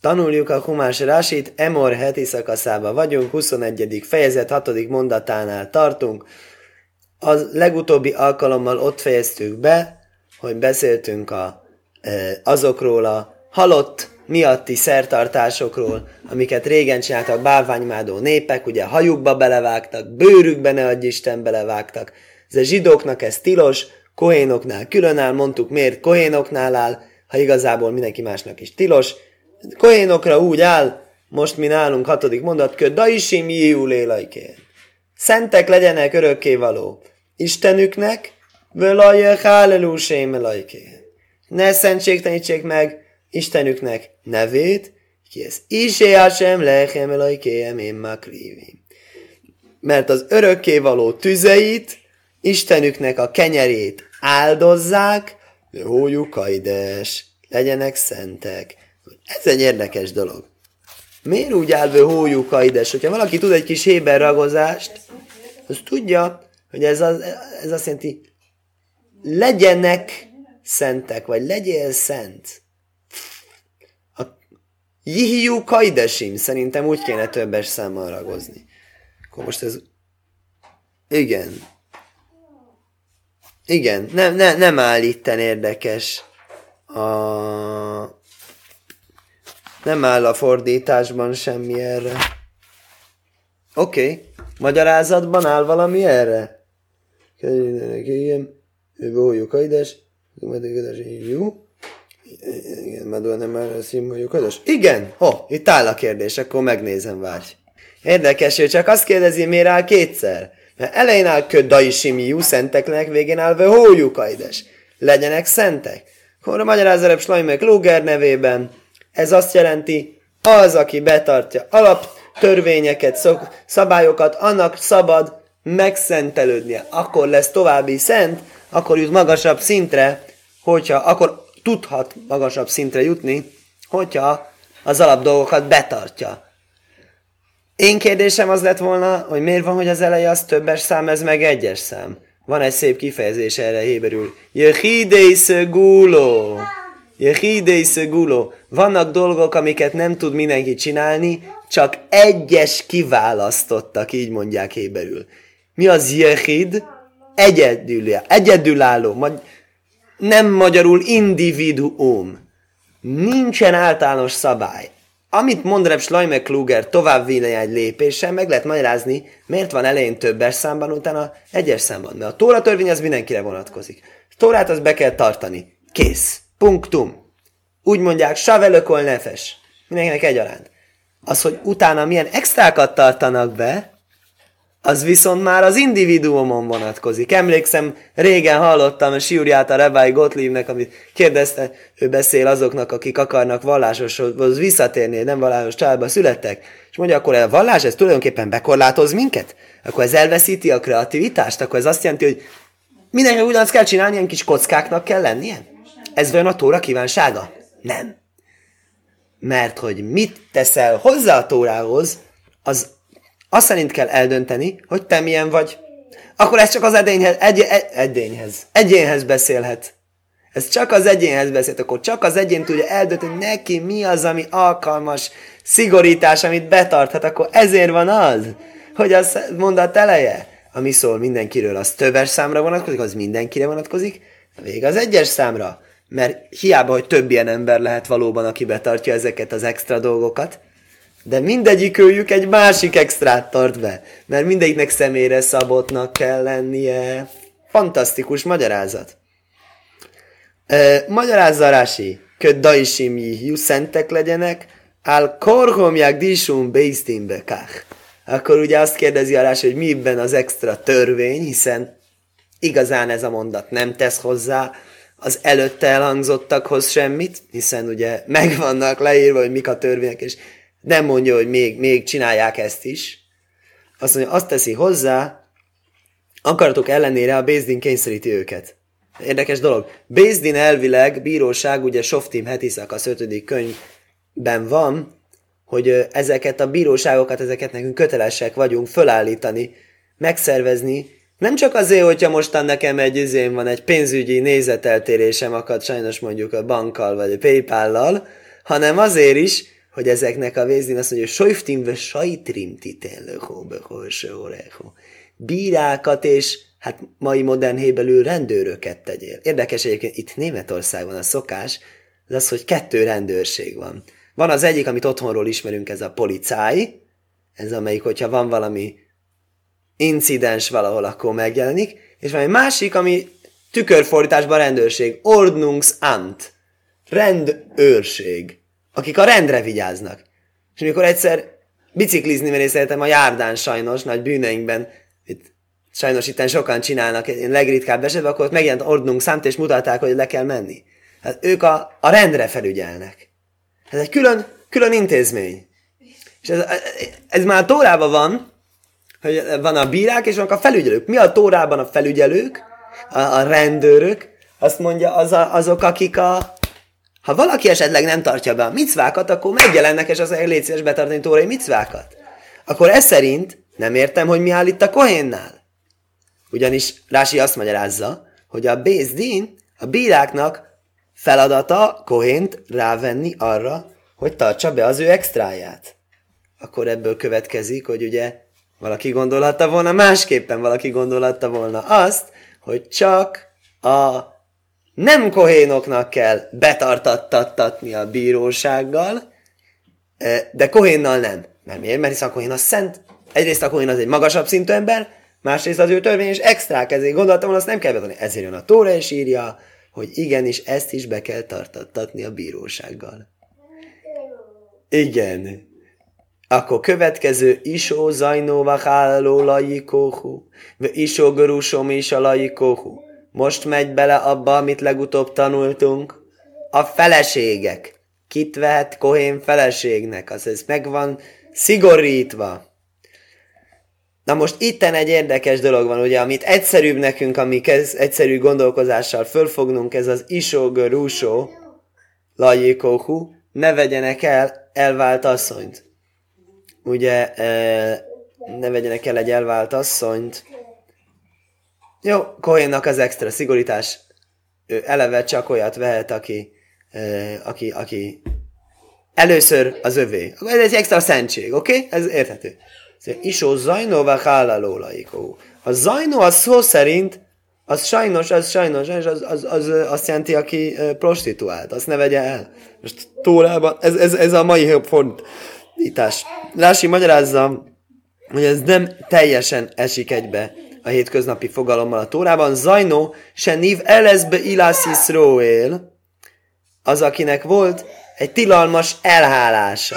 Tanuljuk a Humás Rásit, Emor heti szakaszába vagyunk, 21. fejezet, 6. mondatánál tartunk. A legutóbbi alkalommal ott fejeztük be, hogy beszéltünk a, e, azokról a halott miatti szertartásokról, amiket régen csináltak bálványmádó népek, ugye hajukba belevágtak, bőrükbe ne adj Isten belevágtak. Ez a zsidóknak ez tilos, kohénoknál külön áll, mondtuk miért kohénoknál áll, ha igazából mindenki másnak is tilos. Kohénokra úgy áll, most mi nálunk hatodik mondat, kö daisim jiú lélajkén. Szentek legyenek örökkévaló Istenüknek, völajjek hálelúsém lajkén. Ne szentségtenítsék meg Istenüknek nevét, ki ez Isé Hashem lechem elajkéjem én makrívim. Mert az örökkévaló tüzeit, Istenüknek a kenyerét áldozzák, de hójuk legyenek szentek. Ez egy érdekes dolog. Miért úgy áll be hójuk kaides? Hogyha valaki tud egy kis héber ragozást, az tudja, hogy ez, az, ez azt jelenti, legyenek szentek, vagy legyél szent. A Jihiú kaidesim szerintem úgy kéne többes számmal ragozni. Akkor most ez... Igen. Igen, nem, nem, nem áll itten érdekes. A... Nem áll a fordításban semmi erre. Oké. Okay. Magyarázatban áll valami erre? Igen. Vójuk kaides. Jó. Igen, Madonna nem már szimoljuk adás. Igen, ho, oh, itt áll a kérdés, akkor megnézem, várj. Érdekes, hogy csak azt kérdezi, miért áll kétszer. Mert elején áll köddai simiú, szenteknek, végén áll hójuk ajdes. Legyenek szentek. Akkor a magyarázarebb Slajmek Luger nevében ez azt jelenti, az, aki betartja alap törvényeket, szok, szabályokat, annak szabad megszentelődnie. Akkor lesz további szent, akkor jut magasabb szintre, hogyha, akkor tudhat magasabb szintre jutni, hogyha az alap dolgokat betartja. Én kérdésem az lett volna, hogy miért van, hogy az eleje az többes szám, ez meg egyes szám. Van egy szép kifejezés erre héberül. Jehidei szeguló. Jehidei szeguló. Vannak dolgok, amiket nem tud mindenki csinálni, csak egyes kiválasztottak, így mondják héberül. Mi az jehid? Egyedül, egyedülálló. Nem magyarul individuum. Nincsen általános szabály. Amit mond Reb Schleimer Kluger tovább egy lépéssel, meg lehet magyarázni, miért van elején többes számban, utána egyes számban. Mert a Tóra törvény az mindenkire vonatkozik. A Tórát az be kell tartani. Kész. Punktum. Úgy mondják, savelökol nefes. Mindenkinek egyaránt. Az, hogy utána milyen extrákat tartanak be, az viszont már az individuumon vonatkozik. Emlékszem, régen hallottam a Siúriát a Rabbi Gottliebnek, amit kérdezte, ő beszél azoknak, akik akarnak vallásoshoz visszatérni, nem vallásos családba születtek. És mondja, akkor a vallás, ez tulajdonképpen bekorlátoz minket? Akkor ez elveszíti a kreativitást? Akkor ez azt jelenti, hogy mindenki ugyanazt kell csinálni, ilyen kis kockáknak kell lennie? Ez vajon a tóra kívánsága? Nem. Mert hogy mit teszel hozzá a tórához, az azt szerint kell eldönteni, hogy te milyen vagy. Akkor ez csak az edényhez, egy, edényhez, egyénhez beszélhet. Ez csak az egyénhez beszélt, akkor csak az egyén tudja eldönteni, hogy neki mi az, ami alkalmas szigorítás, amit betarthat, akkor ezért van az, hogy az mondat eleje, ami szól mindenkiről, az többes számra vonatkozik, az mindenkire vonatkozik, vég az egyes számra. Mert hiába, hogy több ilyen ember lehet valóban, aki betartja ezeket az extra dolgokat, de mindegyik őjük egy másik extrát tart be, mert mindegyiknek személyre szabottnak kell lennie. Fantasztikus magyarázat. E, magyarázza Rási, köd daisim jihu, szentek legyenek, áll korhomják disum beistin bekach. Akkor ugye azt kérdezi a Rási, hogy mi ibben az extra törvény, hiszen igazán ez a mondat nem tesz hozzá az előtte elhangzottakhoz semmit, hiszen ugye megvannak leírva, hogy mik a törvények, és nem mondja, hogy még, még csinálják ezt is. Azt mondja, azt teszi hozzá, akaratok ellenére a Bézdin kényszeríti őket. Érdekes dolog. Bézdin elvileg, bíróság, ugye Softim Hetiszak, az ötödik könyvben van, hogy ezeket a bíróságokat, ezeket nekünk kötelesek vagyunk fölállítani, megszervezni, nem csak azért, hogyha mostan nekem egy üzém van, egy pénzügyi nézeteltérésem akad sajnos mondjuk a bankkal, vagy a PayPal-lal, hanem azért is, hogy ezeknek a vézdin azt mondja, hogy sojftim ve sajtrim. Bírákat és hát mai modern hébelő rendőröket tegyél. Érdekes egyébként, itt Németországban a szokás, az az, hogy kettő rendőrség van. Van az egyik, amit otthonról ismerünk, ez a policáj, ez amelyik, hogyha van valami incidens valahol, akkor megjelenik, és van egy másik, ami tükörfordításban rendőrség, Ordnungsamt, rendőrség, akik a rendre vigyáznak. És amikor egyszer biciklizni, szeretem a járdán sajnos, nagy bűneinkben, itt sajnos itt sokan csinálnak, én legritkább esetben, akkor ott megjelent Ordnungsamt, és mutatták, hogy le kell menni. Hát ők a, a rendre felügyelnek. Ez egy külön, külön intézmény. És ez, ez már a tórában van, van a bírák, és vannak a felügyelők. Mi a tórában a felügyelők, a, a rendőrök? Azt mondja, az a, azok, akik a... Ha valaki esetleg nem tartja be a micvákat, akkor megjelennek, és az légy szíves betartani tórai micvákat. Akkor ez szerint nem értem, hogy mi áll itt a kohénnál. Ugyanis Rási azt magyarázza, hogy a Bézdin, a bíráknak feladata kohént rávenni arra, hogy tartsa be az ő extráját. Akkor ebből következik, hogy ugye valaki gondolhatta volna másképpen, valaki gondolhatta volna azt, hogy csak a nem kohénoknak kell betartattatni a bírósággal, e, de kohénnal nem. Nem miért? Mert hiszen a kohén az szent. Egyrészt a kohén az egy magasabb szintű ember, másrészt az ő törvény és extrák, ezért gondoltam, hogy azt nem kell betartani. Ezért jön a Tóra és írja, hogy igenis ezt is be kell tartattatni a bírósággal. Igen. Akkor következő isó zajnó vacháló lajikóhu, isó görusom is a lajikóhu. Most megy bele abba, amit legutóbb tanultunk. A feleségek. Kit vehet kohén feleségnek? Az ez megvan szigorítva. Na most itten egy érdekes dolog van, ugye, amit egyszerűbb nekünk, ami kez, egyszerű gondolkozással fölfognunk, ez az isó görúsó, lajikóhu, ne vegyenek el elvált asszonyt. Ugye, e, ne vegyenek el egy elvált asszonyt. Jó, Kohénnak az extra szigorítás, ő eleve csak olyat vehet, aki, e, aki, aki először az övé. Ez egy extra szentség, oké? Okay? Ez érthető. Isó zajnó hállalólaikó. A zajnó az szó szerint, az sajnos, az sajnos, az, az, az, az azt jelenti, aki prostituált, azt ne vegye el. Most tórában, ez, ez, ez a mai fordítás. Lási magyarázza, hogy ez nem teljesen esik egybe a hétköznapi fogalommal a tórában. Zajnó se nív elezbe ilászis róél, az, akinek volt egy tilalmas elhálása.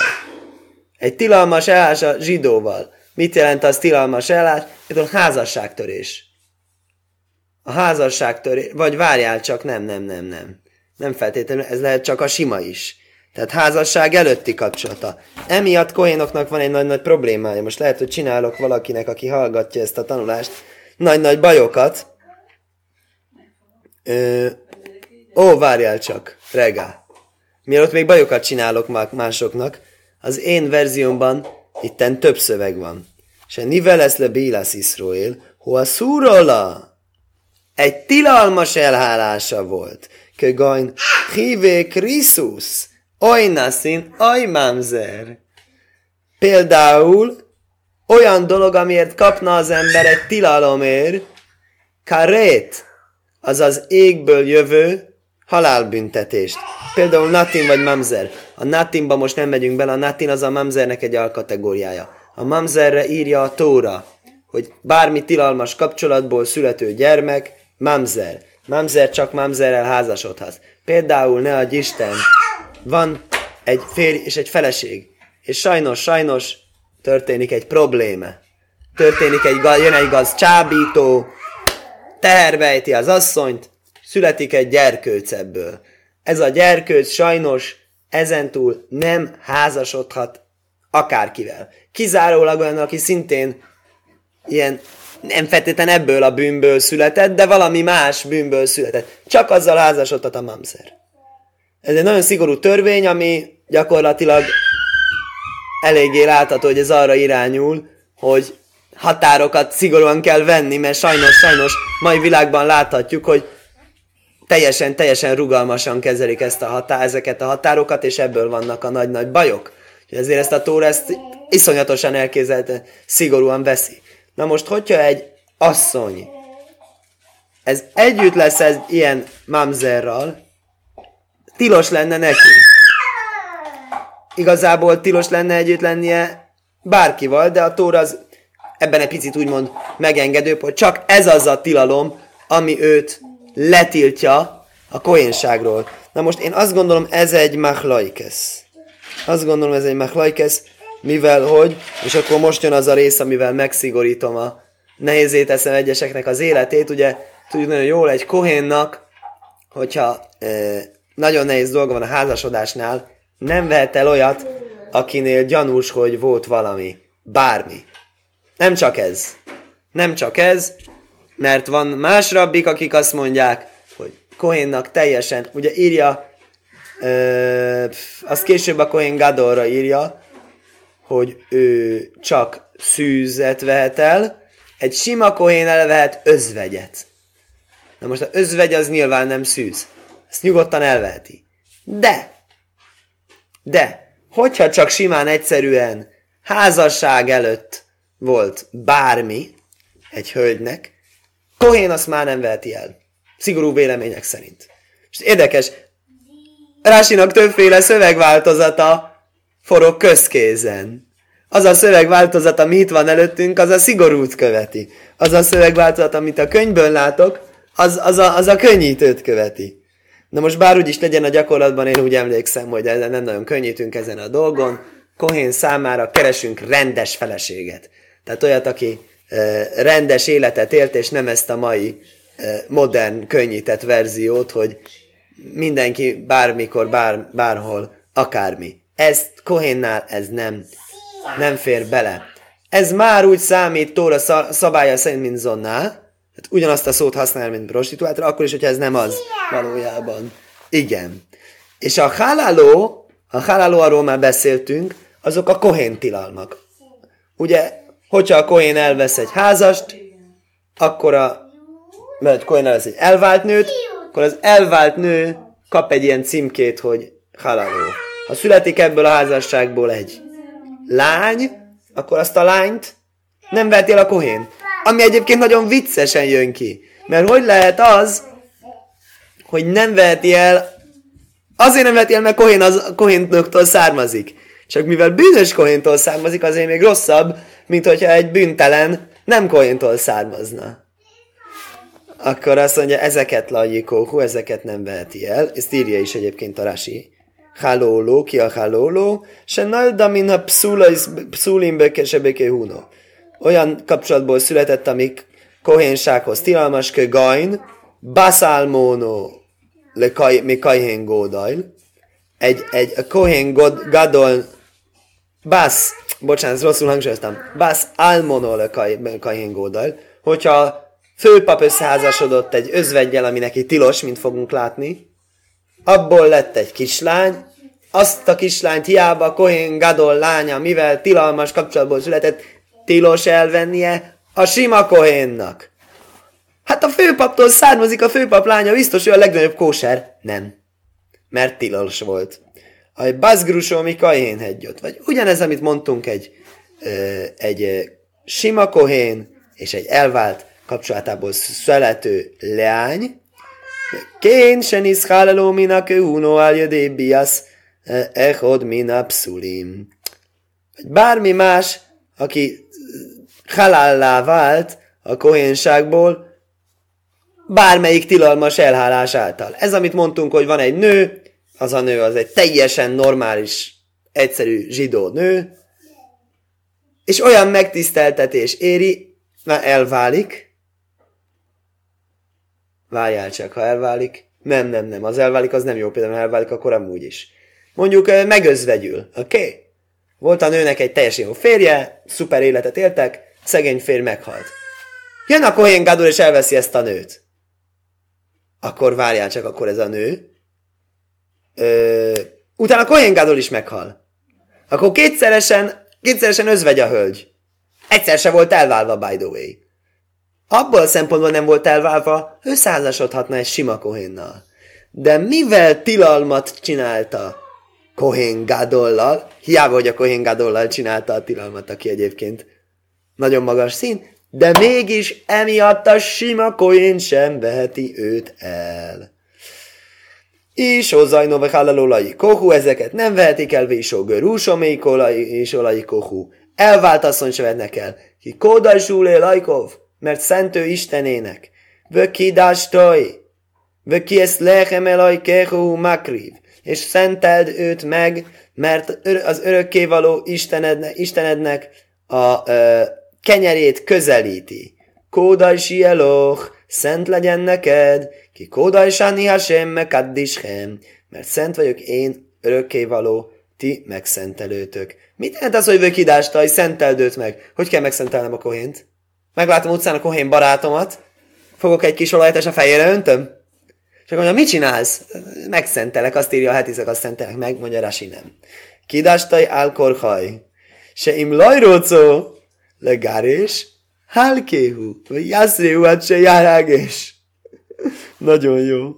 Egy tilalmas elállás a zsidóval. Mit jelent az tilalmas elállás? Például házasságtörés. A házasságtörés, vagy várjál csak, nem, nem, nem, nem. Nem feltétlenül, ez lehet csak a sima is. Tehát házasság előtti kapcsolata. Emiatt kohénoknak van egy nagy-nagy problémája. Most lehet, hogy csinálok valakinek, aki hallgatja ezt a tanulást, nagy-nagy bajokat. Ö, ó, várjál csak, regá. Mielőtt még bajokat csinálok másoknak, az én verziómban itten több szöveg van. Se niveles le Bélász Iszroél, ho a szúrola egy tilalmas elhálása volt. Kögajn hívé Krisus, ojnaszin, ajmámzer. Például olyan dolog, amiért kapna az ember egy tilalomért, karét, azaz égből jövő halálbüntetést. Például Natin vagy Mamzer. A Natinba most nem megyünk bele, a Natin az a Mamzernek egy alkategóriája. A Mamzerre írja a Tóra, hogy bármi tilalmas kapcsolatból születő gyermek, Mamzer. Mamzer csak Mamzerrel házasodhat. Például ne adj Isten, van egy férj és egy feleség, és sajnos, sajnos történik egy probléma. Történik egy, jön egy gaz csábító, teherbejti az asszonyt, születik egy gyerkőc ebből. Ez a gyerkőc sajnos ezentúl nem házasodhat akárkivel. Kizárólag olyan, aki szintén ilyen nem feltétlen ebből a bűnből született, de valami más bűnből született. Csak azzal házasodhat a mamszer. Ez egy nagyon szigorú törvény, ami gyakorlatilag eléggé látható, hogy ez arra irányul, hogy határokat szigorúan kell venni, mert sajnos, sajnos mai világban láthatjuk, hogy teljesen, teljesen rugalmasan kezelik ezt a hatá- ezeket a határokat, és ebből vannak a nagy-nagy bajok. Ezért ezt a tóra ezt iszonyatosan elképzelte, szigorúan veszi. Na most, hogyha egy asszony, ez együtt lesz ez ilyen mamzerral, tilos lenne neki. Igazából tilos lenne együtt lennie bárkival, de a tóra az ebben egy picit úgymond megengedőbb, hogy csak ez az a tilalom, ami őt letiltja a kohénságról. Na most én azt gondolom, ez egy machlaikesz. Azt gondolom, ez egy machlaikesz, mivel hogy, és akkor most jön az a rész, amivel megszigorítom a nehézé teszem egyeseknek az életét, ugye tudjuk nagyon jól egy kohénnak, hogyha e, nagyon nehéz dolga van a házasodásnál, nem vehet el olyat, akinél gyanús, hogy volt valami, bármi. Nem csak ez. Nem csak ez, mert van más rabbik, akik azt mondják, hogy Kohénnak teljesen, ugye írja, ö, azt később a Kohén Gadorra írja, hogy ő csak szűzet vehet el, egy sima Kohén elvehet özvegyet. Na most az özvegy az nyilván nem szűz. Ezt nyugodtan elveheti. De, de, hogyha csak simán egyszerűen házasság előtt volt bármi egy hölgynek, Kohén azt már nem veheti el. Szigorú vélemények szerint. És érdekes, Rásinak többféle szövegváltozata forog közkézen. Az a szövegváltozat, ami itt van előttünk, az a szigorút követi. Az a szövegváltozat, amit a könyvből látok, az, az, a, az a könnyítőt követi. Na most bár úgy is legyen a gyakorlatban, én úgy emlékszem, hogy nem nagyon könnyítünk ezen a dolgon. Kohén számára keresünk rendes feleséget. Tehát olyat, aki rendes életet élt, és nem ezt a mai modern, könnyített verziót, hogy mindenki bármikor, bár, bárhol, akármi. Ezt Kohénnál ez nem, nem fér bele. Ez már úgy számít Tóra szabálya szerint, mint zonná, tehát ugyanazt a szót használ, mint prostituáltra, akkor is, hogyha ez nem az valójában. Igen. És a haláló, a haláló arról már beszéltünk, azok a kohén tilalmak. Ugye Hogyha a Kohen elvesz egy házast, akkor a, mert Kohen elvesz egy elvált nőt, akkor az elvált nő kap egy ilyen címkét, hogy halaló. Ha születik ebből a házasságból egy lány, akkor azt a lányt nem veheti el a kohén. Ami egyébként nagyon viccesen jön ki. Mert hogy lehet az, hogy nem veheti el, azért nem veheti el, mert kohén az kohéntnőktől származik. Csak mivel bűnös kohéntól származik, azért még rosszabb, mint hogyha egy bűntelen nem kohéntól származna. Akkor azt mondja, ezeket lajikóhu, ezeket nem veheti el. Ezt írja is egyébként a Rasi. Halóló, ki a halóló, se nalda min a pszulim bekesebeke huno. Olyan kapcsolatból született, amik kohénsághoz tilalmas, kö gain, baszálmóno, le kaj, mi kajhén gódajl. Egy, egy a kohén gadol, basz, bocsánat, rosszul hangsúlyoztam, Bász almonol kahin gódal, hogyha főpap összeházasodott egy özvegyel, ami neki tilos, mint fogunk látni, abból lett egy kislány, azt a kislányt hiába Kohén Gadol lánya, mivel tilalmas kapcsolatból született, tilos elvennie a sima Kohénnak. Hát a főpaptól származik a főpap lánya, biztos ő a legnagyobb kóser. Nem. Mert tilos volt a bazgrusó mi kajén hegyot. Vagy ugyanez, amit mondtunk egy, egy sima kohén és egy elvált kapcsolatából születő leány, Kén se niszkáleló minak uno aljödé biasz echod mina pszulim. Bármi más, aki halállá vált a kohénságból, bármelyik tilalmas elhálás által. Ez, amit mondtunk, hogy van egy nő, az a nő az egy teljesen normális, egyszerű zsidó nő, és olyan megtiszteltetés éri, mert elválik, várjál csak, ha elválik, nem, nem, nem, az elválik, az nem jó, például elválik, akkor amúgy is. Mondjuk megözvegyül, oké? Okay? Volt a nőnek egy teljesen jó férje, szuper életet éltek, szegény férj meghalt. Jön a Kohen Gadol és elveszi ezt a nőt. Akkor várjál csak, akkor ez a nő Ö, utána Kohen Gadol is meghal. Akkor kétszeresen, kétszeresen özvegy a hölgy. Egyszer se volt elválva, by the way. Abból a szempontból nem volt elválva, ő százasodhatna egy sima Kohénnal. De mivel tilalmat csinálta Kohén Gadollal, hiába, hogy a Kohén Gadollal csinálta a tilalmat, aki egyébként nagyon magas szín, de mégis emiatt a sima Kohén sem veheti őt el. És hozzajno ve kohu, ezeket nem vehetik el, és görúsomé és olai kohu. Elvált asszony se vednek el. Ki kódajsúlé lajkov, mert szentő Istenének. Vö kidástoj, vö ki ezt lechem elaj kehu makriv és szenteld őt meg, mert az örökkévaló Istenedne, Istenednek a ö, kenyerét közelíti. Kódaj sieloch, szent legyen neked, ki kódaj sáni hasem, mekaddishem, mert szent vagyok én, örökkévaló, ti megszentelőtök. Mit jelent az, hogy vökidástaj, szenteld őt meg? Hogy kell megszentelnem a kohént? Meglátom utcán a kohén barátomat, fogok egy kis olajat és a fejére öntöm? Csak mondja, mit csinálsz? Megszentelek, azt írja a hetisek, azt szentelek meg, mondja Rasi nem. Kidástai álkorhaj. Se im lajrócó, legárés, hálkéhu, vagy jászréhu, hát se járágés. Nagyon jó.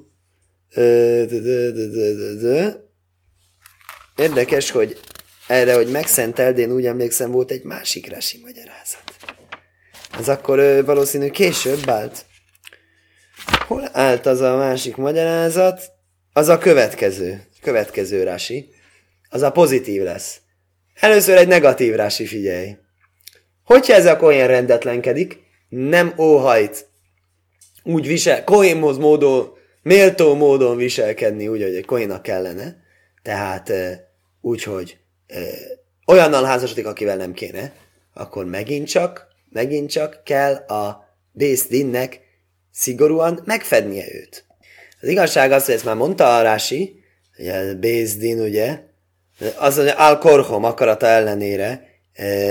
Érdekes, hogy erre, hogy megszenteld, én úgy emlékszem, volt egy másik rasi magyarázat. Ez akkor valószínű később állt. Hol állt az a másik magyarázat? Az a következő. Következő rási. Az a pozitív lesz. Először egy negatív rási, figyelj. Hogyha ez a kohén rendetlenkedik, nem óhajt úgy visel, kohénhoz módon, méltó módon viselkedni, úgy, hogy egy kohénak kellene. Tehát úgy, hogy olyannal házasodik, akivel nem kéne, akkor megint csak, megint csak kell a Bézdinnek szigorúan megfednie őt. Az igazság az, hogy ezt már mondta a Rási, ugye Bézdin, ugye, az, hogy Al-Korhom akarata ellenére,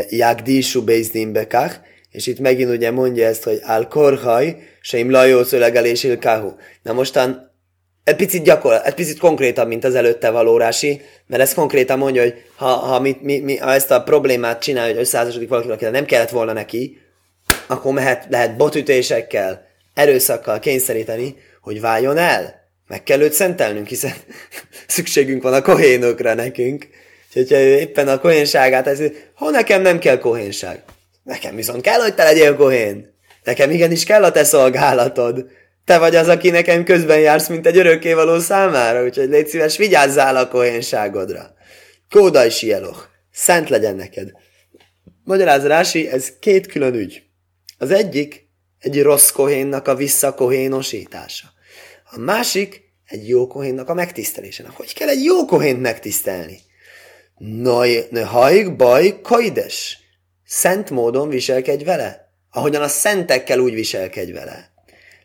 Jagdísú Bézdin bekach, és itt megint ugye mondja ezt, hogy Al-Korhaj, Seim Lajó szölegelés. Na mostan egy picit gyakor, egy picit konkrétabb, mint az előtte való rási, mert ez konkrétan mondja, hogy ha, ha, mi, mi, mi, ha ezt a problémát csinálja, hogy összeházasodik valakivel, nem kellett volna neki, akkor mehet, lehet botütésekkel, erőszakkal kényszeríteni, hogy váljon el. Meg kell őt szentelnünk, hiszen szükségünk van a kohénokra nekünk. Úgyhogy ha éppen a kohénságát, ez, ha nekem nem kell kohénság. Nekem viszont kell, hogy te legyél kohén. Nekem igenis kell a te szolgálatod. Te vagy az, aki nekem közben jársz, mint egy örökkévaló számára, úgyhogy légy szíves, vigyázzál a kohénságodra. Kódaj sieloch, szent legyen neked. Magyaráz Rási, ez két külön ügy. Az egyik, egy rossz kohénnak a visszakohénosítása. A másik egy jó kohénnak a megtisztelése. Hogy kell egy jó kohént megtisztelni? Naj, ne haig baj kaides. Szent módon viselkedj vele. Ahogyan a szentekkel úgy viselkedj vele.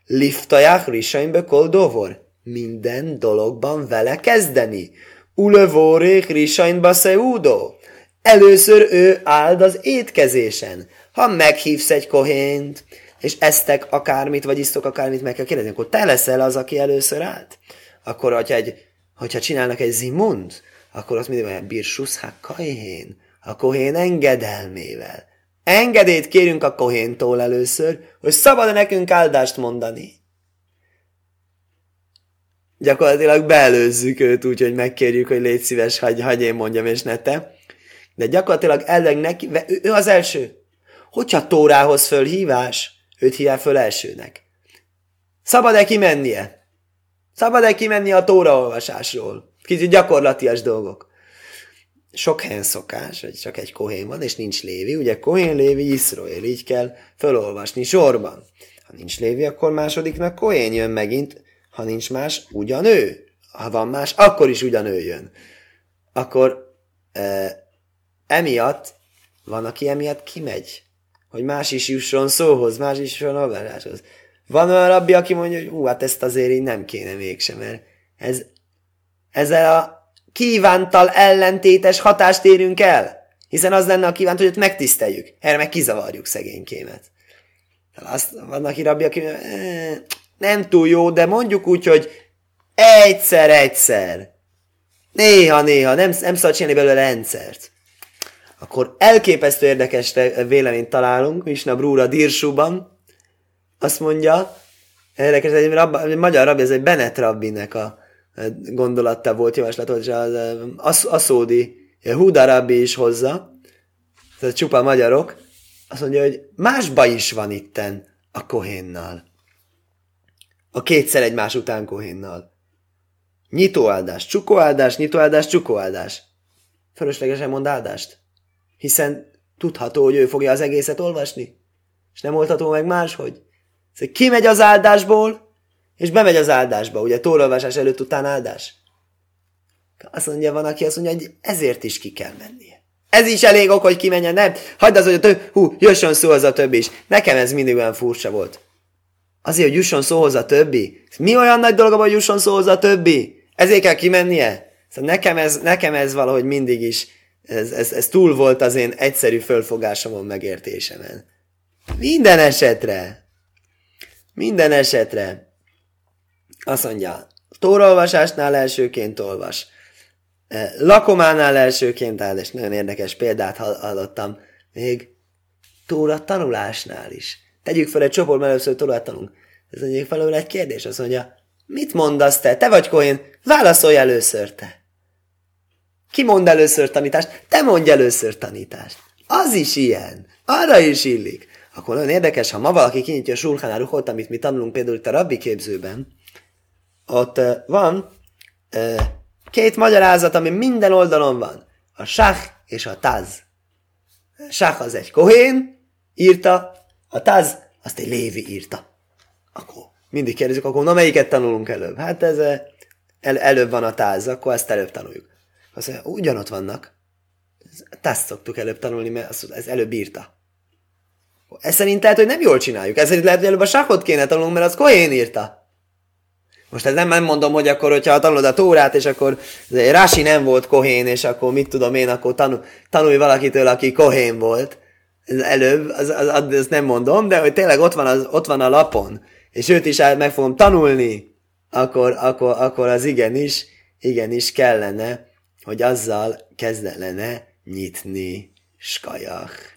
Liftaják risaimbe koldovor. Minden dologban vele kezdeni. Ulevórék risainba szeúdó. Először ő áld az étkezésen. Ha meghívsz egy kohént, és esztek akármit, vagy isztok akármit, meg kell kérdezni, akkor te leszel az, aki először állt? Akkor, hogyha, egy, hogyha csinálnak egy zimund, akkor azt mindig mondja, birsusz ha kajhén, a kohén engedelmével. Engedélyt kérünk a kohéntól először, hogy szabad-e nekünk áldást mondani. Gyakorlatilag beelőzzük őt úgy, hogy megkérjük, hogy légy szíves, hagyj, hagy én mondjam, és ne te. De gyakorlatilag elleg neki, ő, az első. Hogyha Tórához fölhívás, Őt hívják föl elsőnek. Szabad-e kimennie? Szabad-e kimenni a tóraolvasásról? Kicsit gyakorlatias dolgok. Sok helyen szokás, hogy csak egy kohén van, és nincs lévi. Ugye kohén, lévi, iszroél, így kell felolvasni sorban. Ha nincs lévi, akkor másodiknak kohén jön megint, ha nincs más, ugyanő. Ha van más, akkor is ugyanő jön. Akkor e, emiatt van, aki emiatt kimegy hogy más is jusson szóhoz, más is jusson olvasáshoz. Van olyan rabbi, aki mondja, hogy hú, hát ezt azért így nem kéne mégsem, mert ez, ezzel a kívántal ellentétes hatást érünk el. Hiszen az lenne a kívánt, hogy őt megtiszteljük. Erre meg kizavarjuk szegénykémet. Azt, van, aki rabbi, aki nem túl jó, de mondjuk úgy, hogy egyszer-egyszer. Néha-néha, nem, nem szabad csinálni belőle rendszert akkor elképesztő érdekes véleményt találunk Misna Brúra Dirsúban. Azt mondja, érdekes, egy, rabba, egy magyar rabbi, ez egy Bennett rabbinek a gondolatta volt, javaslatot, és az Aszódi Huda Rabbi is hozza, tehát csupa magyarok, azt mondja, hogy másba is van itten a kohénnal. A kétszer egymás után kohénnal. Nyitóáldás, csukóáldás, nyitóáldás, csukóáldás. Fölöslegesen mond áldást. Hiszen tudható, hogy ő fogja az egészet olvasni. És nem oldható meg máshogy. Szóval kimegy az áldásból, és bemegy az áldásba. Ugye tórolvasás előtt után áldás. Azt mondja, van, aki azt mondja, hogy ezért is ki kell mennie. Ez is elég ok, hogy kimenjen, nem? Hagyd az, hogy a több, hú, jusson szóhoz a többi is. Nekem ez mindig olyan furcsa volt. Azért, hogy jusson szóhoz a többi. Mi olyan nagy dolog, hogy jusson szóhoz a többi? Ezért kell kimennie? Szóval nekem ez, nekem ez valahogy mindig is, ez, ez, ez túl volt az én egyszerű fölfogásomon, megértésemen. Minden esetre, minden esetre, azt mondja, tóraolvasásnál elsőként olvas. Eh, lakománál elsőként áll, és nagyon érdekes példát hallottam. Még Tóra tanulásnál is. Tegyük fel egy csoport, mert először Tórát tanulunk. Ez egyik felől egy kérdés, azt mondja, mit mondasz te? Te vagy Kohén, válaszolj először te. Ki mond először tanítást? Te mondj először tanítást. Az is ilyen. Arra is illik. Akkor nagyon érdekes, ha ma valaki kinyitja a Sulchan amit mi tanulunk például itt a rabbi képzőben, ott van Két magyarázat, ami minden oldalon van. A sach és a taz. Sach az egy kohén, írta, a taz azt egy lévi írta. Akkor mindig kérdezik, akkor na melyiket tanulunk előbb? Hát ez el, előbb van a táz, akkor ezt előbb tanuljuk. Azt mondja, ugyanott vannak. Tázt szoktuk előbb tanulni, mert azt, ez előbb írta. Ez szerint lehet, hogy nem jól csináljuk. Ez szerint lehet, hogy előbb a sakot kéne tanulnunk, mert az Kohén írta. Most ez nem, nem mondom, hogy akkor, hogyha tanulod a tórát, és akkor Rási nem volt kohén, és akkor mit tudom én, akkor tanul, tanulj valakitől, aki kohén volt. Előbb, az, az, az, az, nem mondom, de hogy tényleg ott van, az, ott van a lapon, és őt is meg fogom tanulni, akkor, akkor, akkor az igenis, igenis kellene, hogy azzal kezdene nyitni skajach.